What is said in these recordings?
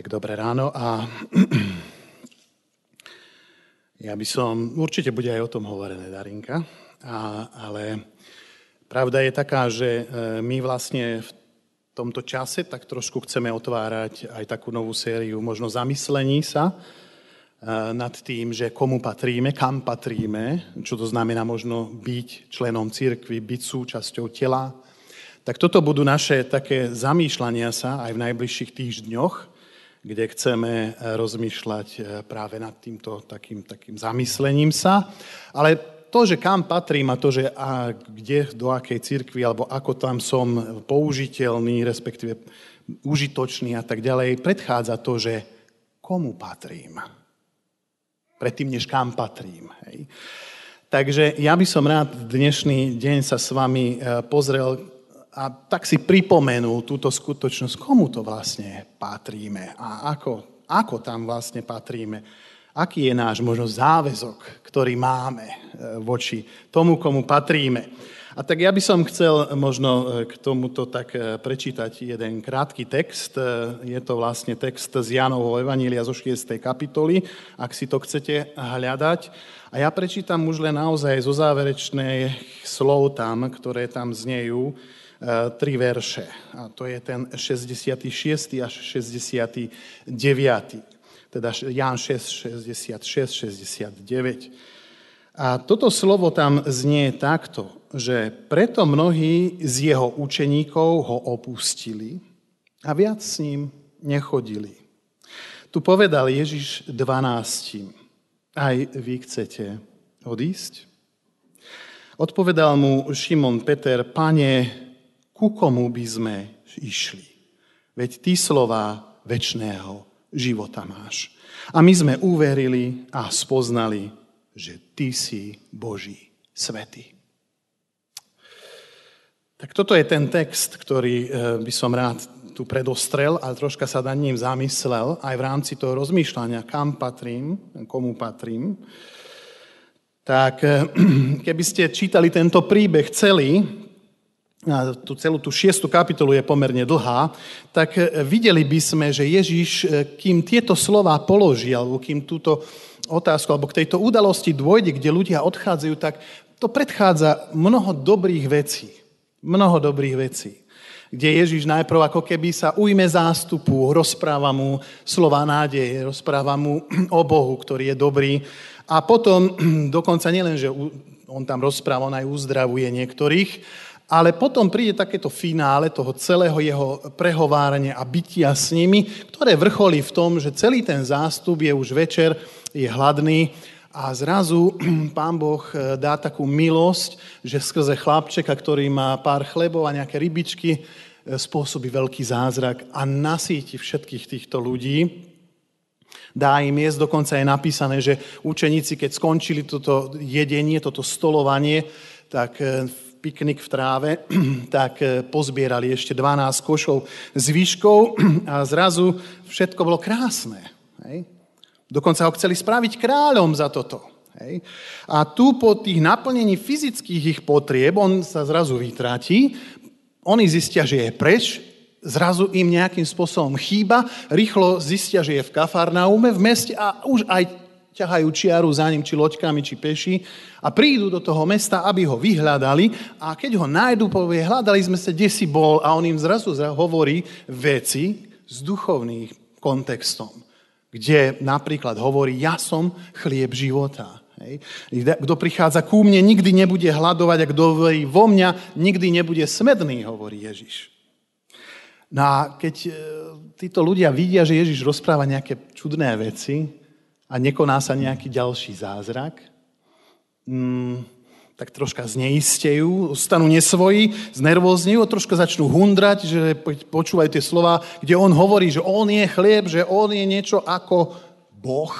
Tak dobré ráno a ja by som, určite bude aj o tom hovorené, Darinka, a, ale pravda je taká, že e, my vlastne v tomto čase tak trošku chceme otvárať aj takú novú sériu možno zamyslení sa e, nad tým, že komu patríme, kam patríme, čo to znamená možno byť členom cirkvi, byť súčasťou tela. Tak toto budú naše také zamýšľania sa aj v najbližších týždňoch, kde chceme eh, rozmýšľať eh, práve nad týmto takým, takým zamyslením sa. Ale to, že kam patrím a to, že a kde, do akej cirkvi, alebo ako tam som použiteľný, respektíve užitočný a tak ďalej, predchádza to, že komu patrím. Predtým, než kam patrím. Hej. Takže ja by som rád dnešný deň sa s vami eh, pozrel a tak si pripomenul túto skutočnosť, komu to vlastne patríme a ako, ako tam vlastne patríme. Aký je náš možno záväzok, ktorý máme e, voči tomu, komu patríme. A tak ja by som chcel možno e, k tomuto tak e, prečítať jeden krátky text. Je to vlastne text z Jánovho Evanília zo 6. kapitoly, ak si to chcete hľadať. A ja prečítam už len naozaj zo záverečných slov tam, ktoré tam znejú tri verše. A to je ten 66. až 69. Teda Ján 6, 66, 69. A toto slovo tam znie takto, že preto mnohí z jeho učeníkov ho opustili a viac s ním nechodili. Tu povedal Ježiš 12. Aj vy chcete odísť? Odpovedal mu Šimon Peter, pane, ku komu by sme išli? Veď ty slova väčšného života máš. A my sme uverili a spoznali, že ty si Boží svetý. Tak toto je ten text, ktorý eh, by som rád tu predostrel a troška sa nad ním zamyslel aj v rámci toho rozmýšľania, kam patrím, komu patrím. Tak eh, keby ste čítali tento príbeh celý, tú celú tú šiestu kapitolu je pomerne dlhá, tak e, videli by sme, že Ježiš, e, kým tieto slova položí, alebo kým túto otázku, alebo k tejto udalosti dôjde, kde ľudia odchádzajú, tak to predchádza mnoho dobrých vecí. Mnoho dobrých vecí. Kde Ježiš najprv ako keby sa ujme zástupu, rozpráva mu slova nádeje, rozpráva mu o Bohu, ktorý je dobrý. A potom dokonca nielen, že on tam rozpráva, on aj uzdravuje niektorých, ale potom príde takéto finále toho celého jeho prehovárania a bytia s nimi, ktoré vrcholí v tom, že celý ten zástup je už večer, je hladný a zrazu pán Boh eh, dá takú milosť, že skrze chlapčeka, ktorý má pár chlebov a nejaké rybičky, eh, spôsobí veľký zázrak a nasíti všetkých týchto ľudí. Dá im jesť, dokonca je napísané, že učeníci, keď skončili toto jedenie, toto stolovanie, tak eh, piknik v tráve, tak eh, pozbierali ešte 12 košov s výškou a zrazu všetko bolo krásne. Hej? Dokonca ho chceli spraviť kráľom za toto. Hej? A tu po tých naplnení fyzických ich potrieb, on sa zrazu vytratí, oni zistia, že je preč, zrazu im nejakým spôsobom chýba, rýchlo zistia, že je v Kafarnaume v meste a už aj ťahajú čiaru za ním, či loďkami, či peši a prídu do toho mesta, aby ho vyhľadali a keď ho nájdu, povie, hľadali sme sa, kde si bol a on im zrazu hovorí veci s duchovným kontextom, kde napríklad hovorí, ja som chlieb života. Hej. Kto prichádza ku mne, nikdy nebude hľadovať a kto hovorí vo mňa, nikdy nebude smedný, hovorí Ježiš. No a keď e, títo ľudia vidia, že Ježiš rozpráva nejaké čudné veci, a nekoná sa nejaký ďalší zázrak, mm, tak troška zneistejú, stanú nesvoji, znervóznejú, troška začnú hundrať, že počúvajú tie slova, kde on hovorí, že on je chlieb, že on je niečo ako Boh.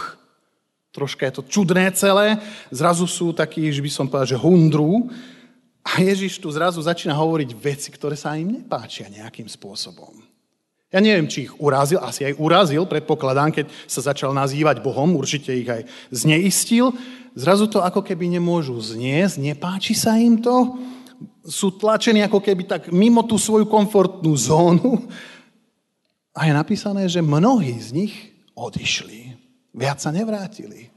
Troška je to čudné celé. Zrazu sú takí, že by som povedal, že hundrú. A Ježiš tu zrazu začína hovoriť veci, ktoré sa im nepáčia nejakým spôsobom. Ja neviem, či ich urazil, asi aj urazil, predpokladám, keď sa začal nazývať Bohom, určite ich aj zneistil. Zrazu to ako keby nemôžu zniesť, nepáči sa im to, sú tlačení ako keby tak mimo tú svoju komfortnú zónu A je napísané, že mnohí z nich odišli. Viac sa nevrátili.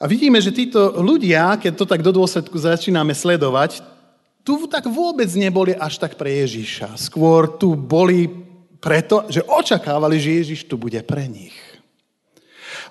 A vidíme, že títo ľudia, keď to tak do dôsledku začíname sledovať, tu tak vôbec neboli až tak pre Ježiša. Skôr tu boli preto, že očakávali, že Ježiš tu bude pre nich.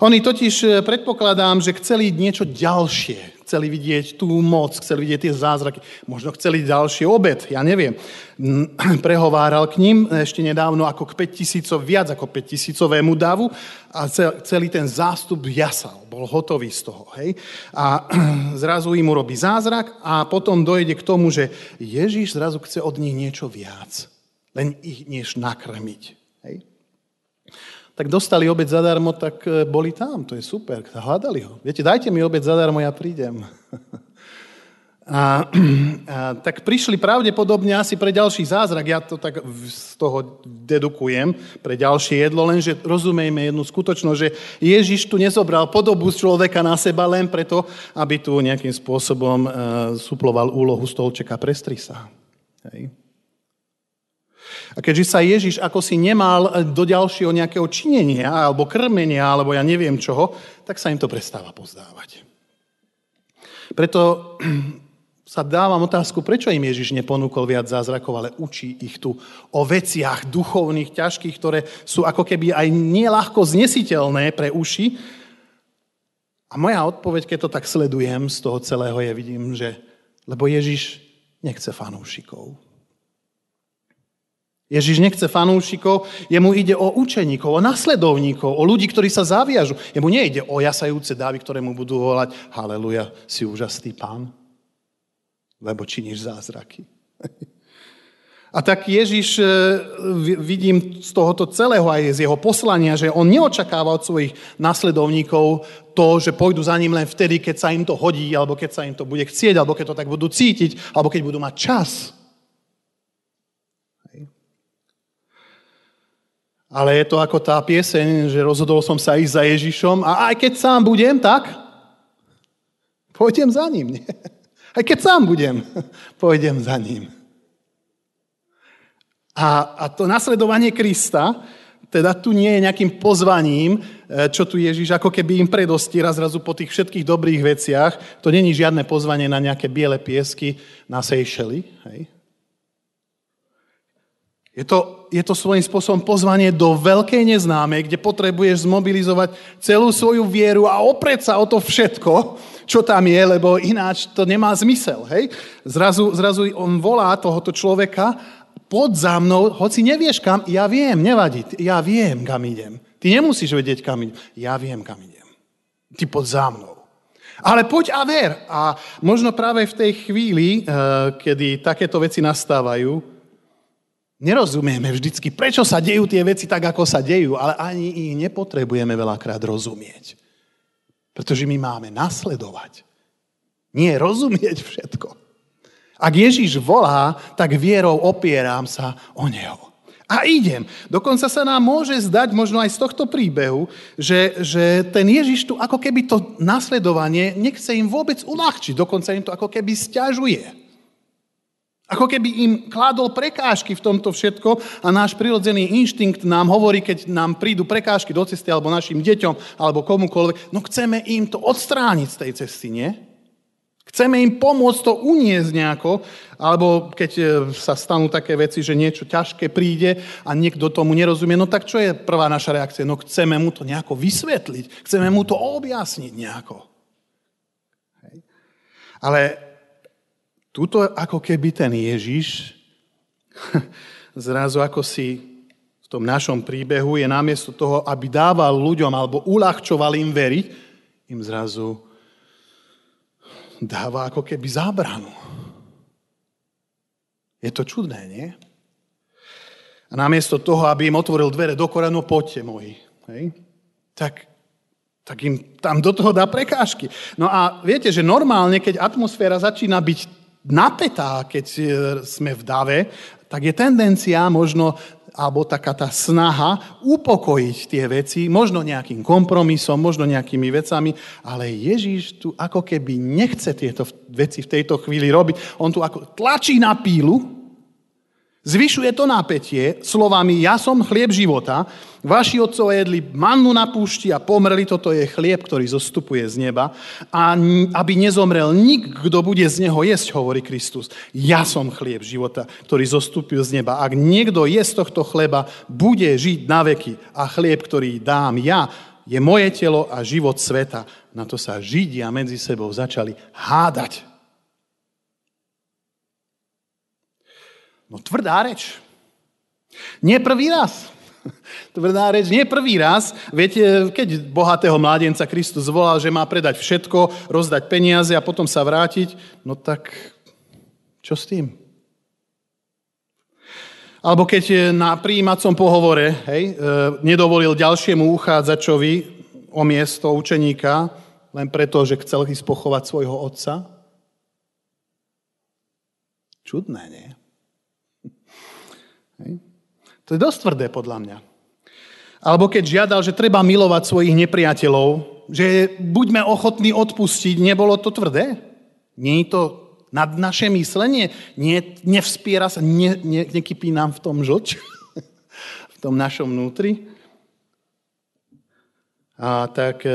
Oni totiž, e, predpokladám, že chceli niečo ďalšie. Chceli vidieť tú moc, chceli vidieť tie zázraky. Možno chceli ďalší obed, ja neviem. Prehováral k ním ešte nedávno ako k 5 tisícov, viac ako 5 tisícovému davu a celý ten zástup jasal. Bol hotový z toho. Hej? A zrazu im urobí zázrak a potom dojde k tomu, že Ježíš zrazu chce od nich niečo viac. Len ich než nakrmiť. Hej? Tak dostali obed zadarmo, tak e, boli tam. To je super, hľadali ho. Viete, dajte mi obed zadarmo, ja prídem. A, a, tak prišli pravdepodobne asi pre ďalší zázrak, ja to tak z toho dedukujem, pre ďalšie jedlo, lenže rozumejme jednu skutočnosť, že Ježiš tu nezobral podobu človeka na seba len preto, aby tu nejakým spôsobom uh, suploval úlohu stolčeka pre strisa. Hej. A keďže sa Ježiš ako si nemal do ďalšieho nejakého činenia, alebo krmenia, alebo ja neviem čoho, tak sa im to prestáva pozdávať. Preto sa dávam otázku, prečo im Ježiš neponúkol viac zázrakov, ale učí ich tu o veciach duchovných, ťažkých, ktoré sú ako keby aj nieľahko znesiteľné pre uši. A moja odpoveď, keď to tak sledujem z toho celého, je, vidím, že lebo Ježiš nechce fanúšikov. Ježiš nechce fanúšikov, jemu ide o učeníkov, o nasledovníkov, o ľudí, ktorí sa zaviažu. Jemu nejde o jasajúce dávy, ktoré mu budú volať Haleluja, si úžasný pán, lebo činíš zázraky. A tak Ježiš, e, vidím z tohoto celého aj z jeho poslania, že on neočakáva od svojich nasledovníkov to, že pôjdu za ním len vtedy, keď sa im to hodí, alebo keď sa im to bude chcieť, alebo keď to tak budú cítiť, alebo keď budú mať čas. Ale je to ako tá pieseň, že rozhodol som sa ísť za Ježišom a aj keď sám budem, tak pôjdem za ním. Nie? Aj keď sám budem, pôjdem za ním. A, a to nasledovanie Krista, teda tu nie je nejakým pozvaním, e, čo tu Ježiš ako keby im predostiera zrazu po tých všetkých dobrých veciach. To není žiadne pozvanie na nejaké biele piesky na Seychely. Hej? Je to, je to svojím spôsobom pozvanie do veľkej neznámej, kde potrebuješ zmobilizovať celú svoju vieru a oprieť sa o to všetko, čo tam je, lebo ináč to nemá zmysel. Hej? Zrazu, zrazu on volá tohoto človeka, pod za mnou, hoci nevieš kam, ja viem, nevadí, ja viem, kam idem. Ty nemusíš vedieť, kam idem. Ja viem, kam idem. Ty pod za mnou. Ale poď a ver. A možno práve v tej chvíli, eh, kedy takéto veci nastávajú, nerozumieme vždycky, prečo sa dejú tie veci tak, ako sa dejú, ale ani ich nepotrebujeme veľakrát rozumieť. Pretože my máme nasledovať. Nie rozumieť všetko. Ak Ježiš volá, tak vierou opieram sa o Neho. A idem. Dokonca sa nám môže zdať, možno aj z tohto príbehu, že, že ten Ježiš tu ako keby to nasledovanie nechce im vôbec uľahčiť. Dokonca im to ako keby stiažuje. Ako keby im kládol prekážky v tomto všetko a náš prirodzený inštinkt nám hovorí, keď nám prídu prekážky do cesty alebo našim deťom alebo komukoľvek, no chceme im to odstrániť z tej cesty, nie? Chceme im pomôcť to uniesť nejako, alebo keď e, sa stanú také veci, že niečo ťažké príde a niekto tomu nerozumie, no tak čo je prvá naša reakcia? No chceme mu to nejako vysvetliť, chceme mu to objasniť nejako. Ale Tuto ako keby ten Ježiš zrazu ako si v tom našom príbehu je namiesto toho, aby dával ľuďom alebo uľahčoval im veriť, im zrazu dáva ako keby zábranu. Je to čudné, nie? A namiesto toho, aby im otvoril dvere do koranu, poďte moji. Hej? Tak, tak im tam do toho dá prekážky. No a viete, že normálne, keď atmosféra začína byť napätá, keď e, sme v dave, tak je tendencia možno, alebo taká tá snaha upokojiť tie veci, možno nejakým kompromisom, možno nejakými vecami, ale Ježíš tu ako keby nechce tieto veci v tejto chvíli robiť. On tu ako tlačí na pílu Zvyšuje to napätie slovami ja som chlieb života, vaši otcovia jedli mannu na púšti a pomreli, toto je chlieb, ktorý zostupuje z neba a aby nezomrel nik, kto bude z neho jesť, hovorí Kristus. Ja som chlieb života, ktorý zostupil z neba. Ak niekto je z tohto chleba, bude žiť na veky a chlieb, ktorý dám ja, je moje telo a život sveta. Na to sa Židia medzi sebou začali hádať. No tvrdá reč. Nie prvý raz. Tvrdá reč, nie prvý raz. Viete, keď bohatého mládenca Kristus volal, že má predať všetko, rozdať peniaze a potom sa vrátiť, no tak čo s tým? Alebo keď na príjímacom pohovore hej, e, nedovolil ďalšiemu uchádzačovi o miesto učeníka, len preto, že chcel ísť pochovať svojho otca. Čudné, nie? Hej. To je dosť tvrdé podľa mňa. Alebo keď žiadal, že treba milovať svojich nepriateľov, že buďme ochotní odpustiť, nebolo to tvrdé? Nie je to nad naše myslenie? Nie, nevspiera sa, ne, ne, nekypí nám v tom žlč? v tom našom vnútri? A tak e,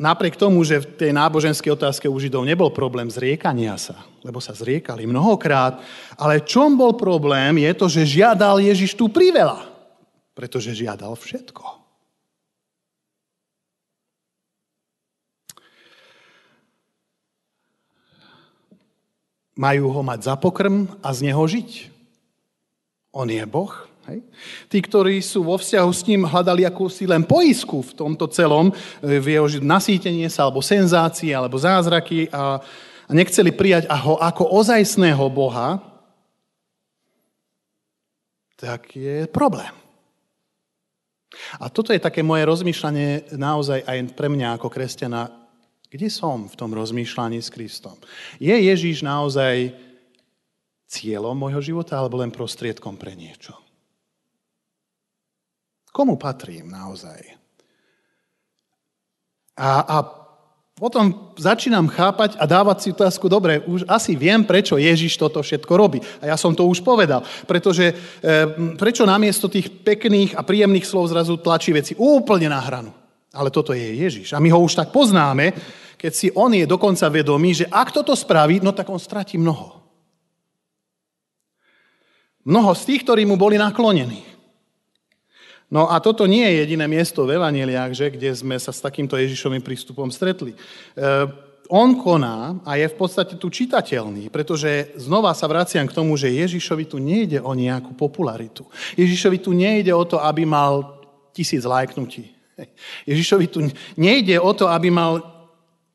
napriek tomu, že v tej náboženskej otázke u Židov nebol problém zriekania sa, lebo sa zriekali mnohokrát, ale čom bol problém je to, že žiadal Ježiš tu priveľa, pretože žiadal všetko. Majú ho mať za pokrm a z neho žiť. On je Boh, Hej. Tí, ktorí sú vo vzťahu s ním, hľadali akúsi len poisku v tomto celom, e, v jeho nasýtenie sa, alebo senzácie, alebo zázraky a, a nechceli prijať ho ako ozajstného Boha, tak je problém. A toto je také moje rozmýšľanie naozaj aj pre mňa ako kresťana. Kde som v tom rozmýšľaní s Kristom? Je Ježíš naozaj cieľom môjho života alebo len prostriedkom pre niečo? Komu patrím naozaj? A, a potom začínam chápať a dávať si otázku, dobre, už asi viem, prečo Ježiš toto všetko robí. A ja som to už povedal. Pretože e, prečo namiesto tých pekných a príjemných slov zrazu tlačí veci úplne na hranu. Ale toto je Ježiš. A my ho už tak poznáme, keď si on je dokonca vedomý, že ak toto spraví, no tak on stratí mnoho. Mnoho z tých, ktorí mu boli naklonení. No a toto nie je jediné miesto v Evaneliách, že, kde sme sa s takýmto Ježišovým prístupom stretli. E, on koná a je v podstate tu čitateľný, pretože znova sa vraciam k tomu, že Ježišovi tu nejde o nejakú popularitu. Ježišovi tu nejde o to, aby mal tisíc lajknutí. Ježišovi tu nejde o to, aby mal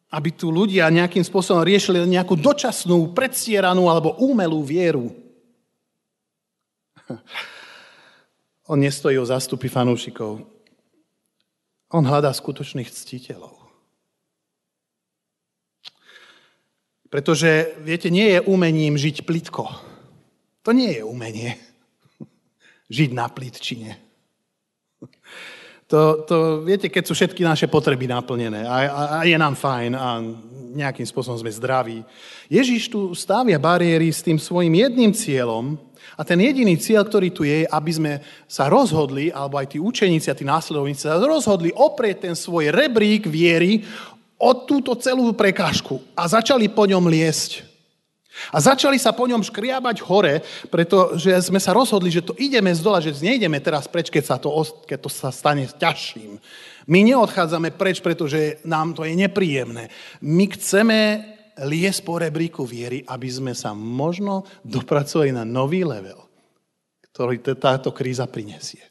aby tu ľudia nejakým spôsobom riešili nejakú dočasnú, predstieranú alebo umelú vieru. On nestojí o zástupy fanúšikov. On hľadá skutočných ctiteľov. Pretože, viete, nie je umením žiť plitko. To nie je umenie. Žiť na plitčine. To, to, viete, keď sú všetky naše potreby naplnené a, a, a je nám fajn a nejakým spôsobom sme zdraví. Ježiš tu stavia bariéry s tým svojim jedným cieľom, a ten jediný cieľ, ktorý tu je, aby sme sa rozhodli, alebo aj tí učeníci a tí následovníci sa rozhodli oprieť ten svoj rebrík viery od túto celú prekážku a začali po ňom liesť. A začali sa po ňom škriabať hore, pretože sme sa rozhodli, že to ideme z dola, že nejdeme teraz preč, keď sa to, keď to sa stane ťažším. My neodchádzame preč, pretože nám to je nepríjemné. My chceme liesť po rebríku viery, aby sme sa možno dopracovali na nový level, ktorý táto kríza prinesie.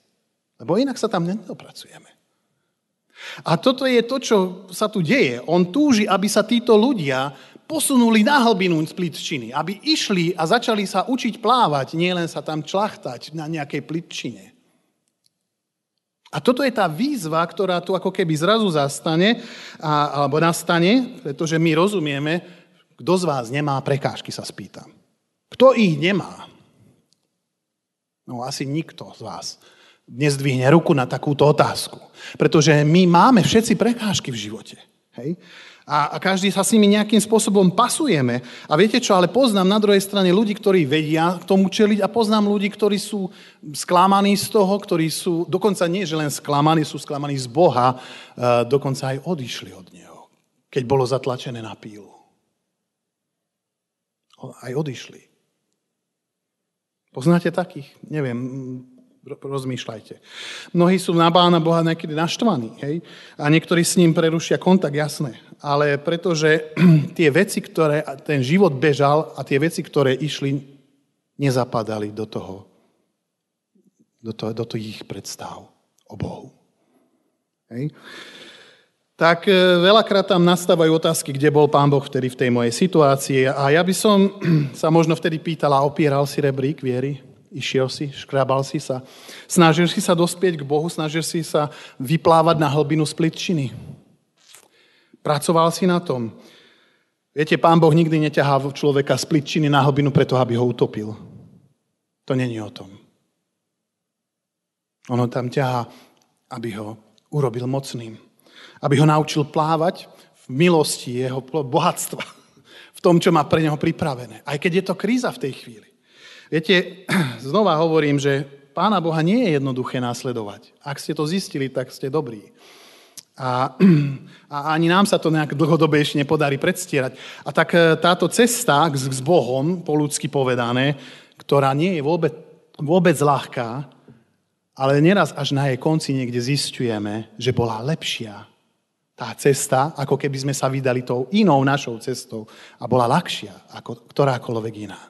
Lebo inak sa tam nedopracujeme. A toto je to, čo sa tu deje. On túži, aby sa títo ľudia posunuli na hlbinu splitčiny, aby išli a začali sa učiť plávať, nielen sa tam člachtať na nejakej plitčine. A toto je tá výzva, ktorá tu ako keby zrazu zastane, a, alebo nastane, pretože my rozumieme, kto z vás nemá prekážky, sa spýtam. Kto ich nemá? No asi nikto z vás dnes dvihne ruku na takúto otázku. Pretože my máme všetci prekážky v živote. Hej? A, a každý sa s nimi nejakým spôsobom pasujeme. A viete čo, ale poznám na druhej strane ľudí, ktorí vedia k tomu čeliť a poznám ľudí, ktorí sú sklamaní z toho, ktorí sú, dokonca nie, že len sklamaní, sú sklamaní z Boha, e, dokonca aj odišli od Neho, keď bolo zatlačené na pílu. Aj odišli. Poznáte takých? Neviem, rozmýšľajte. Mnohí sú na Pána Boha niekedy naštvaní, hej? A niektorí s ním prerušia kontakt, jasné. Ale pretože tie veci, ktoré ten život bežal a tie veci, ktoré išli, nezapadali do toho, do, toho, do toho ich predstav o Bohu. Hej? Tak e, veľakrát tam nastávajú otázky, kde bol Pán Boh vtedy v tej mojej situácii. A ja by som sa možno vtedy pýtala, opieral si rebrík viery? Išiel si, škrabal si sa. Snažil si sa dospieť k Bohu, snažil si sa vyplávať na hlbinu splitčiny. Pracoval si na tom. Viete, pán Boh nikdy neťahá človeka z na hlbinu preto, aby ho utopil. To není o tom. Ono tam ťahá, aby ho urobil mocným. Aby ho naučil plávať v milosti jeho bohatstva. V tom, čo má pre neho pripravené. Aj keď je to kríza v tej chvíli. Viete, znova hovorím, že Pána Boha nie je jednoduché následovať. Ak ste to zistili, tak ste dobrí. A, a ani nám sa to nejak dlhodobejšie nepodarí predstierať. A tak e, táto cesta s, s Bohom, po ľudsky povedané, ktorá nie je vôbec, vôbec ľahká, ale neraz až na jej konci niekde zistujeme, že bola lepšia tá cesta, ako keby sme sa vydali tou inou našou cestou a bola ľahšia ako ktorákoľvek iná.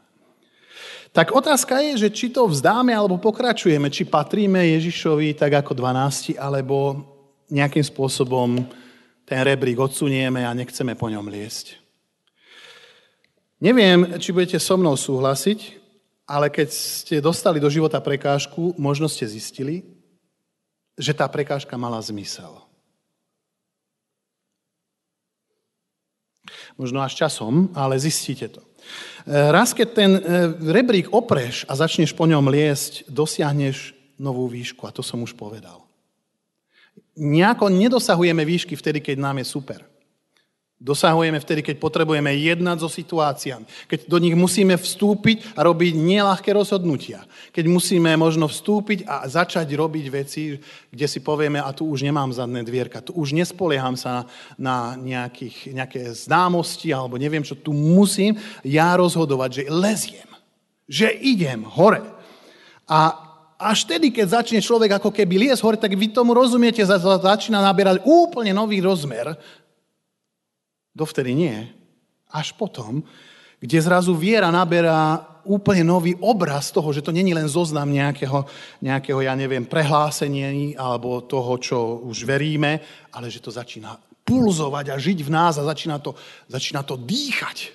Tak otázka je, že či to vzdáme alebo pokračujeme, či patríme Ježišovi tak ako 12, alebo nejakým spôsobom ten rebrík odsunieme a nechceme po ňom liesť. Neviem, či budete so mnou súhlasiť, ale keď ste dostali do života prekážku, možno ste zistili, že tá prekážka mala zmysel. Možno až časom, ale zistíte to. E, raz, keď ten e, rebrík opreš a začneš po ňom liesť, dosiahneš novú výšku. A to som už povedal. Nejako nedosahujeme výšky vtedy, keď nám je super. Dosahujeme vtedy, keď potrebujeme jednať so situáciami. Keď do nich musíme vstúpiť a robiť nelahké rozhodnutia. Keď musíme možno vstúpiť a začať robiť veci, kde si povieme, a tu už nemám zadné dvierka, tu už nespolieham sa na nejakých, nejaké známosti alebo neviem čo, tu musím ja rozhodovať, že leziem, že idem hore. A až tedy, keď začne človek ako keby liesť hore, tak vy tomu rozumiete, začína naberať úplne nový rozmer dovtedy nie, až potom, kde zrazu viera naberá úplne nový obraz toho, že to není len zoznam nejakého, nejakého ja neviem, prehlásenia alebo toho, čo už veríme, ale že to začína pulzovať a žiť v nás a začína to, začína to dýchať.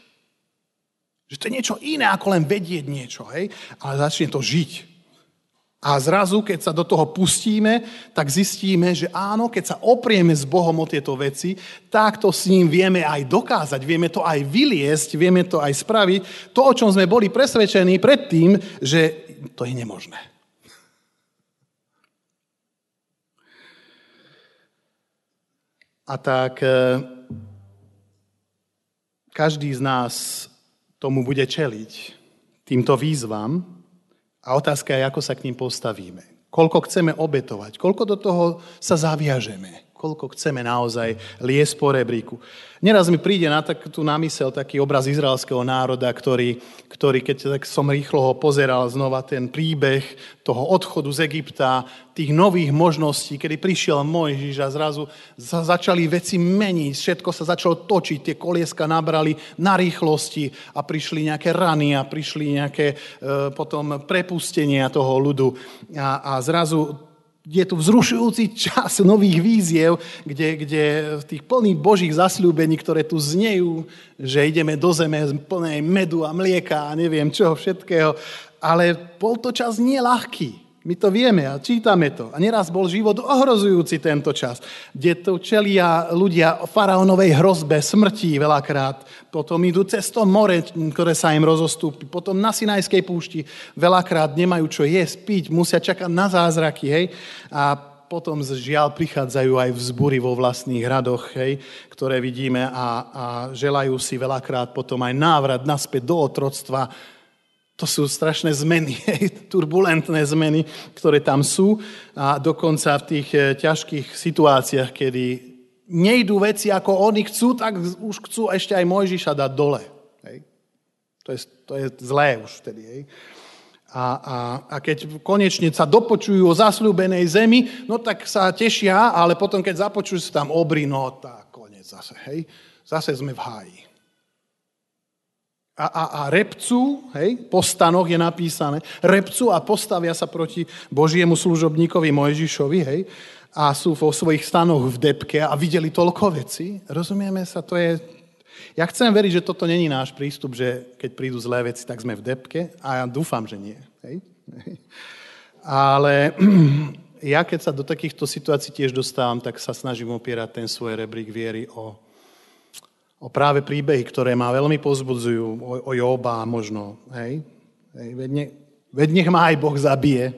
Že to je niečo iné, ako len vedieť niečo, hej? ale začne to žiť. A zrazu, keď sa do toho pustíme, tak zistíme, že áno, keď sa oprieme s Bohom o tieto veci, tak to s ním vieme aj dokázať, vieme to aj vyliesť, vieme to aj spraviť. To, o čom sme boli presvedčení predtým, že to je nemožné. A tak e, každý z nás tomu bude čeliť týmto výzvam, a otázka je, ako sa k ním postavíme. Koľko chceme obetovať, koľko do toho sa zaviažeme koľko chceme naozaj liesť po rebríku. Neraz mi príde na takú namysel taký obraz izraelského národa, ktorý, ktorý keď tak som rýchlo ho pozeral znova ten príbeh toho odchodu z Egypta, tých nových možností, kedy prišiel Mojžiš a zrazu sa začali veci meniť, všetko sa začalo točiť, tie kolieska nabrali na rýchlosti a prišli nejaké rany a prišli nejaké e, potom prepustenia toho ľudu a, a zrazu je tu vzrušujúci čas nových víziev, kde, kde tých plných božích zasľúbení, ktoré tu znejú, že ideme do zeme plnej medu a mlieka a neviem čoho všetkého. Ale bol to čas nie ľahký. My to vieme a čítame to. A neraz bol život ohrozujúci tento čas, kde to čelia ľudia faraónovej hrozbe smrti veľakrát. Potom idú cez to more, ktoré sa im rozostúpi. Potom na Sinajskej púšti veľakrát nemajú čo jesť, piť, musia čakať na zázraky. Hej? A potom žiaľ prichádzajú aj vzbury vo vlastných radoch, hej, ktoré vidíme a, a želajú si veľakrát potom aj návrat naspäť do otroctva. To sú strašné zmeny, turbulentné zmeny, ktoré tam sú a dokonca v tých eh, ťažkých situáciách, kedy nejdú veci, ako oni chcú, tak už chcú ešte aj Mojžiša dať dole. Hej. To, je, to je zlé už vtedy. Hej. A, a, a keď konečne sa dopočujú o zasľúbenej zemi, no tak sa tešia, ale potom, keď započujú sa tam obry, no tak konec zase, hej. Zase sme v háji. A, a, a repcu, hej, po stanoch je napísané, repcu a postavia sa proti Božiemu služobníkovi Mojžišovi, hej, a sú vo svojich stanoch v depke a videli toľko veci. Rozumieme sa, to je, ja chcem veriť, že toto není náš prístup, že keď prídu zlé veci, tak sme v depke a ja dúfam, že nie. Hej? Ale ja keď sa do takýchto situácií tiež dostávam, tak sa snažím opierať ten svoj rebrík viery o, o práve príbehy, ktoré ma veľmi pozbudzujú, o, o Joba možno. Hej? Hej, veď, ne, veď nech ma aj Boh zabije,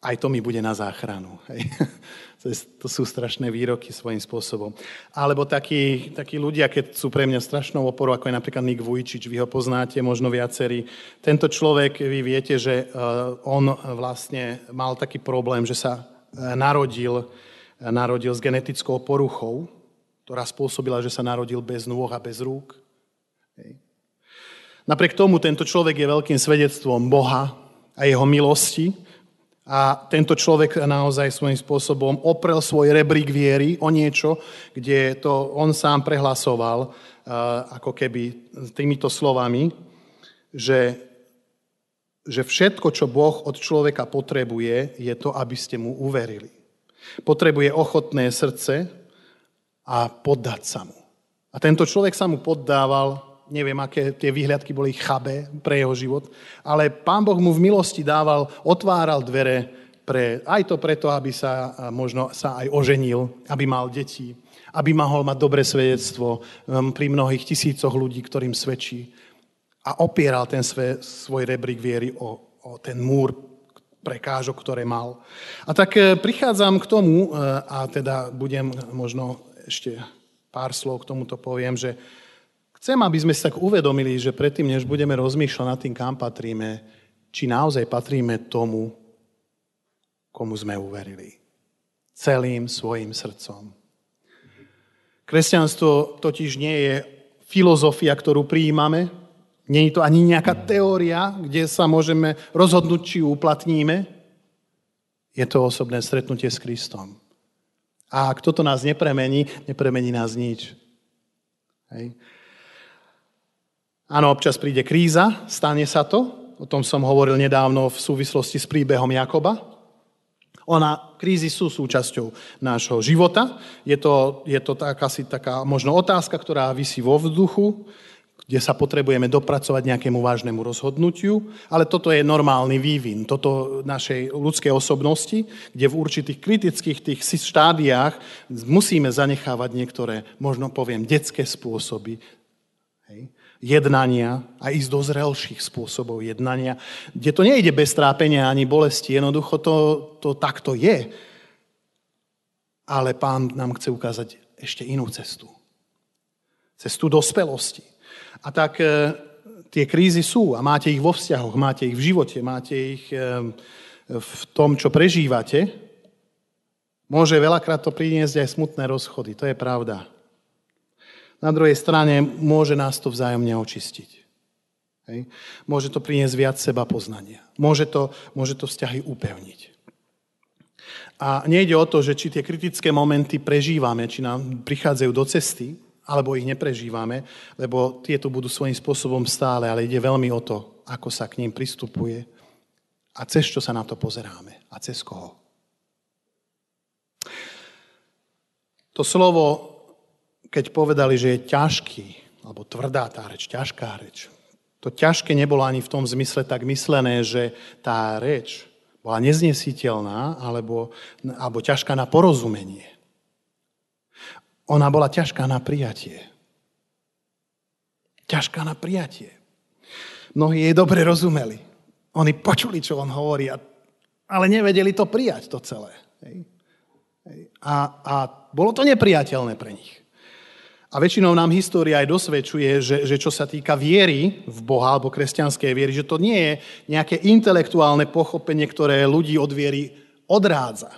aj to mi bude na záchranu. Hej? To, sú strašné výroky svojím spôsobom. Alebo takí, takí ľudia, keď sú pre mňa strašnou oporou, ako je napríklad Nik Vujčič, vy ho poznáte, možno viacerí. Tento človek, vy viete, že eh, on vlastne mal taký problém, že sa eh, narodil, eh, narodil s genetickou poruchou, ktorá spôsobila, že sa narodil bez nôh a bez rúk. Napriek tomu tento človek je veľkým svedectvom Boha a jeho milosti, a tento človek naozaj svojím spôsobom oprel svoj rebrík viery o niečo, kde to on sám prehlasoval, ako keby týmito slovami, že, že všetko, čo Boh od človeka potrebuje, je to, aby ste mu uverili. Potrebuje ochotné srdce a poddať sa mu. A tento človek sa mu poddával neviem, aké tie výhľadky boli chabé pre jeho život, ale pán Boh mu v milosti dával, otváral dvere pre, aj to preto, aby sa možno sa aj oženil, aby mal deti, aby mohol mať dobré svedectvo um, pri mnohých tisícoch ľudí, ktorým svedčí. A opieral ten sve, svoj rebrík viery o, o ten múr prekážok, ktoré mal. A tak e, prichádzam k tomu, e, a teda budem možno ešte pár slov k tomuto poviem, že Chcem, aby sme sa tak uvedomili, že predtým, než budeme rozmýšľať nad tým, kam patríme, či naozaj patríme tomu, komu sme uverili. Celým svojim srdcom. Kresťanstvo totiž nie je filozofia, ktorú prijímame, nie je to ani nejaká teória, kde sa môžeme rozhodnúť, či ju uplatníme. Je to osobné stretnutie s Kristom. A ak toto nás nepremení, nepremení nás nič. Hej. Áno, občas príde kríza, stane sa to. O tom som hovoril nedávno v súvislosti s príbehom Jakoba. Ona, krízy sú súčasťou nášho života. Je to, je to tak, asi taká možno otázka, ktorá vysí vo vzduchu, kde sa potrebujeme dopracovať nejakému vážnemu rozhodnutiu, ale toto je normálny vývin, toto našej ľudskej osobnosti, kde v určitých kritických tých štádiách musíme zanechávať niektoré, možno poviem, detské spôsoby. Hej jednania a ísť do zrelších spôsobov jednania, kde to nejde bez trápenia ani bolesti, jednoducho to, to takto je. Ale pán nám chce ukázať ešte inú cestu. Cestu dospelosti. A tak e, tie krízy sú a máte ich vo vzťahoch, máte ich v živote, máte ich e, v tom, čo prežívate. Môže veľakrát to priniesť aj smutné rozchody, to je pravda. Na druhej strane môže nás to vzájomne očistiť. Hej. Môže to priniesť viac seba poznania. Môže to, môže to vzťahy upevniť. A nejde o to, že či tie kritické momenty prežívame, či nám prichádzajú do cesty, alebo ich neprežívame, lebo tieto budú svojím spôsobom stále, ale ide veľmi o to, ako sa k ním pristupuje a cez čo sa na to pozeráme a cez koho. To slovo keď povedali, že je ťažký, alebo tvrdá tá reč, ťažká reč, to ťažké nebolo ani v tom zmysle tak myslené, že tá reč bola neznesiteľná alebo, alebo ťažká na porozumenie. Ona bola ťažká na prijatie. Ťažká na prijatie. Mnohí jej dobre rozumeli. Oni počuli, čo on hovorí, ale nevedeli to prijať, to celé. A, a bolo to nepriateľné pre nich. A väčšinou nám história aj dosvedčuje, že, že čo sa týka viery v Boha alebo kresťanskej viery, že to nie je nejaké intelektuálne pochopenie, ktoré ľudí od viery odrádza.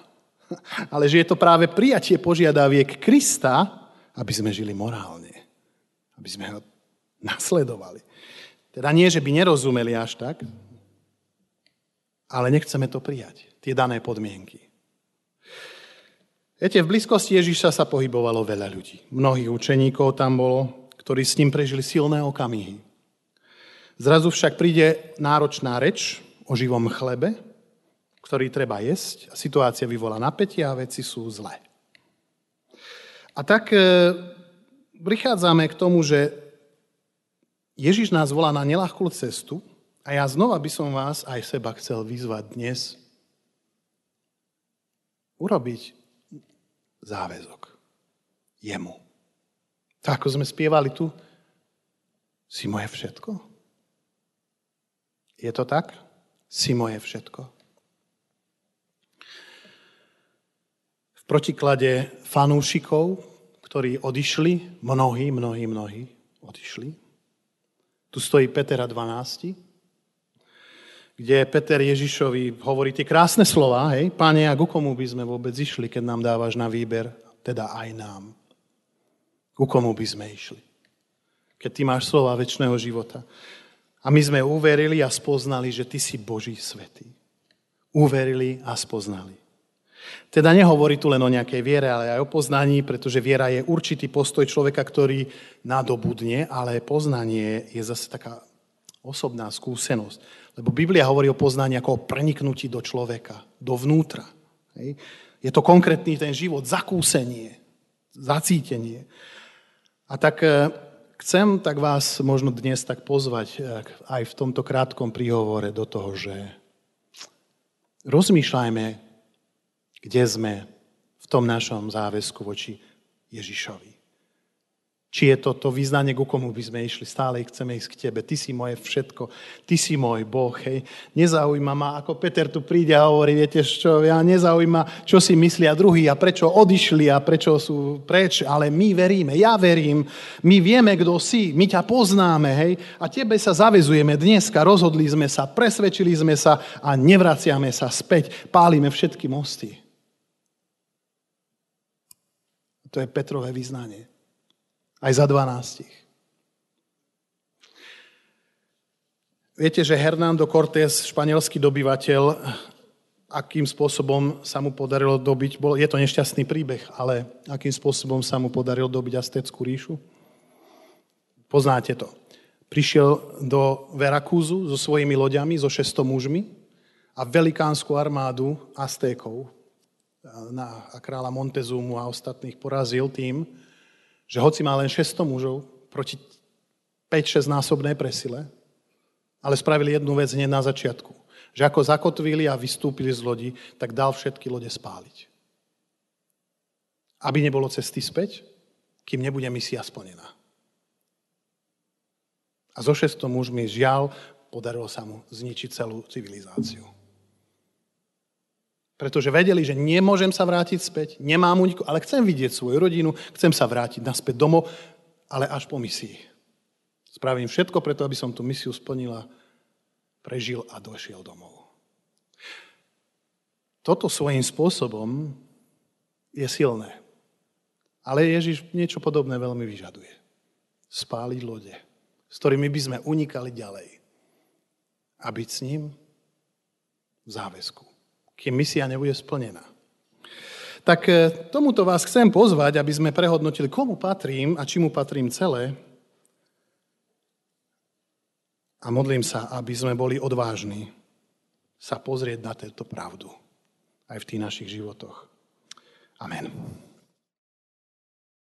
Ale že je to práve prijatie požiadaviek Krista, aby sme žili morálne. Aby sme ho nasledovali. Teda nie, že by nerozumeli až tak, ale nechceme to prijať, tie dané podmienky. Viete, v blízkosti Ježiša sa pohybovalo veľa ľudí. Mnohých učeníkov tam bolo, ktorí s ním prežili silné okamihy. Zrazu však príde náročná reč o živom chlebe, ktorý treba jesť situácia vyvolá napätie a veci sú zlé. A tak e, prichádzame k tomu, že Ježiš nás volá na nelahkú cestu a ja znova by som vás aj seba chcel vyzvať dnes urobiť záväzok. Jemu. Tak ako sme spievali tu, si moje všetko. Je to tak? Si moje všetko. Protiklade fanúšikov, ktorí odišli, mnohí, mnohí, mnohí odišli. Tu stojí Petera 12, kde Peter Ježišovi hovorí tie krásne slova, hej, páne, a ku komu by sme vôbec išli, keď nám dávaš na výber, teda aj nám. Ku komu by sme išli? Keď ty máš slova väčšného života. A my sme uverili a spoznali, že ty si Boží svetý. Uverili a spoznali. Teda nehovorí tu len o nejakej viere, ale aj o poznaní, pretože viera je určitý postoj človeka, ktorý nadobudne, ale poznanie je zase taká osobná skúsenosť. Lebo Biblia hovorí o poznaní ako o preniknutí do človeka, dovnútra. Je to konkrétny ten život, zakúsenie, zacítenie. A tak e, chcem tak vás možno dnes tak pozvať e, aj v tomto krátkom príhovore do toho, že rozmýšľajme, kde sme v tom našom záväzku voči Ježišovi. Či je to to význanie, ku komu by sme išli, stále chceme ísť k tebe. Ty si moje všetko, ty si môj Boh. Hej. Nezaujíma ma, ako Peter tu príde a hovorí, viete čo, ja nezaujíma, čo si myslia druhí a prečo odišli a prečo sú preč, ale my veríme, ja verím, my vieme, kto si, my ťa poznáme, hej, a tebe sa zavezujeme dneska, rozhodli sme sa, presvedčili sme sa a nevraciame sa späť, pálime všetky mosty. To je Petrové vyznanie. Aj za 12. Viete, že Hernando Cortés, španielský dobyvateľ, akým spôsobom sa mu podarilo dobiť, bol, je to nešťastný príbeh, ale akým spôsobom sa mu podarilo dobiť Azteckú ríšu? Poznáte to. Prišiel do Veracúzu so svojimi loďami, so 600 mužmi a velikánsku armádu Aztékov na, kráľa Montezumu a ostatných porazil tým, že hoci má len 600 mužov proti 5-6 násobnej presile, ale spravili jednu vec hneď na začiatku. Že ako zakotvili a vystúpili z lodi, tak dal všetky lode spáliť. Aby nebolo cesty späť, kým nebude misia splnená. A zo 600 mužmi žiaľ podarilo sa mu zničiť celú civilizáciu pretože vedeli, že nemôžem sa vrátiť späť, nemám uniku, ale chcem vidieť svoju rodinu, chcem sa vrátiť naspäť domov, ale až po misii. Spravím všetko preto, aby som tú misiu splnila, prežil a došiel domov. Toto svojím spôsobom je silné. Ale Ježiš niečo podobné veľmi vyžaduje. Spáliť lode, s ktorými by sme unikali ďalej. A byť s ním v záväzku kým misia nebude splnená. Tak e, tomuto vás chcem pozvať, aby sme prehodnotili, komu patrím a či mu patrím celé. A modlím sa, aby sme boli odvážni sa pozrieť na túto pravdu aj v tých našich životoch. Amen.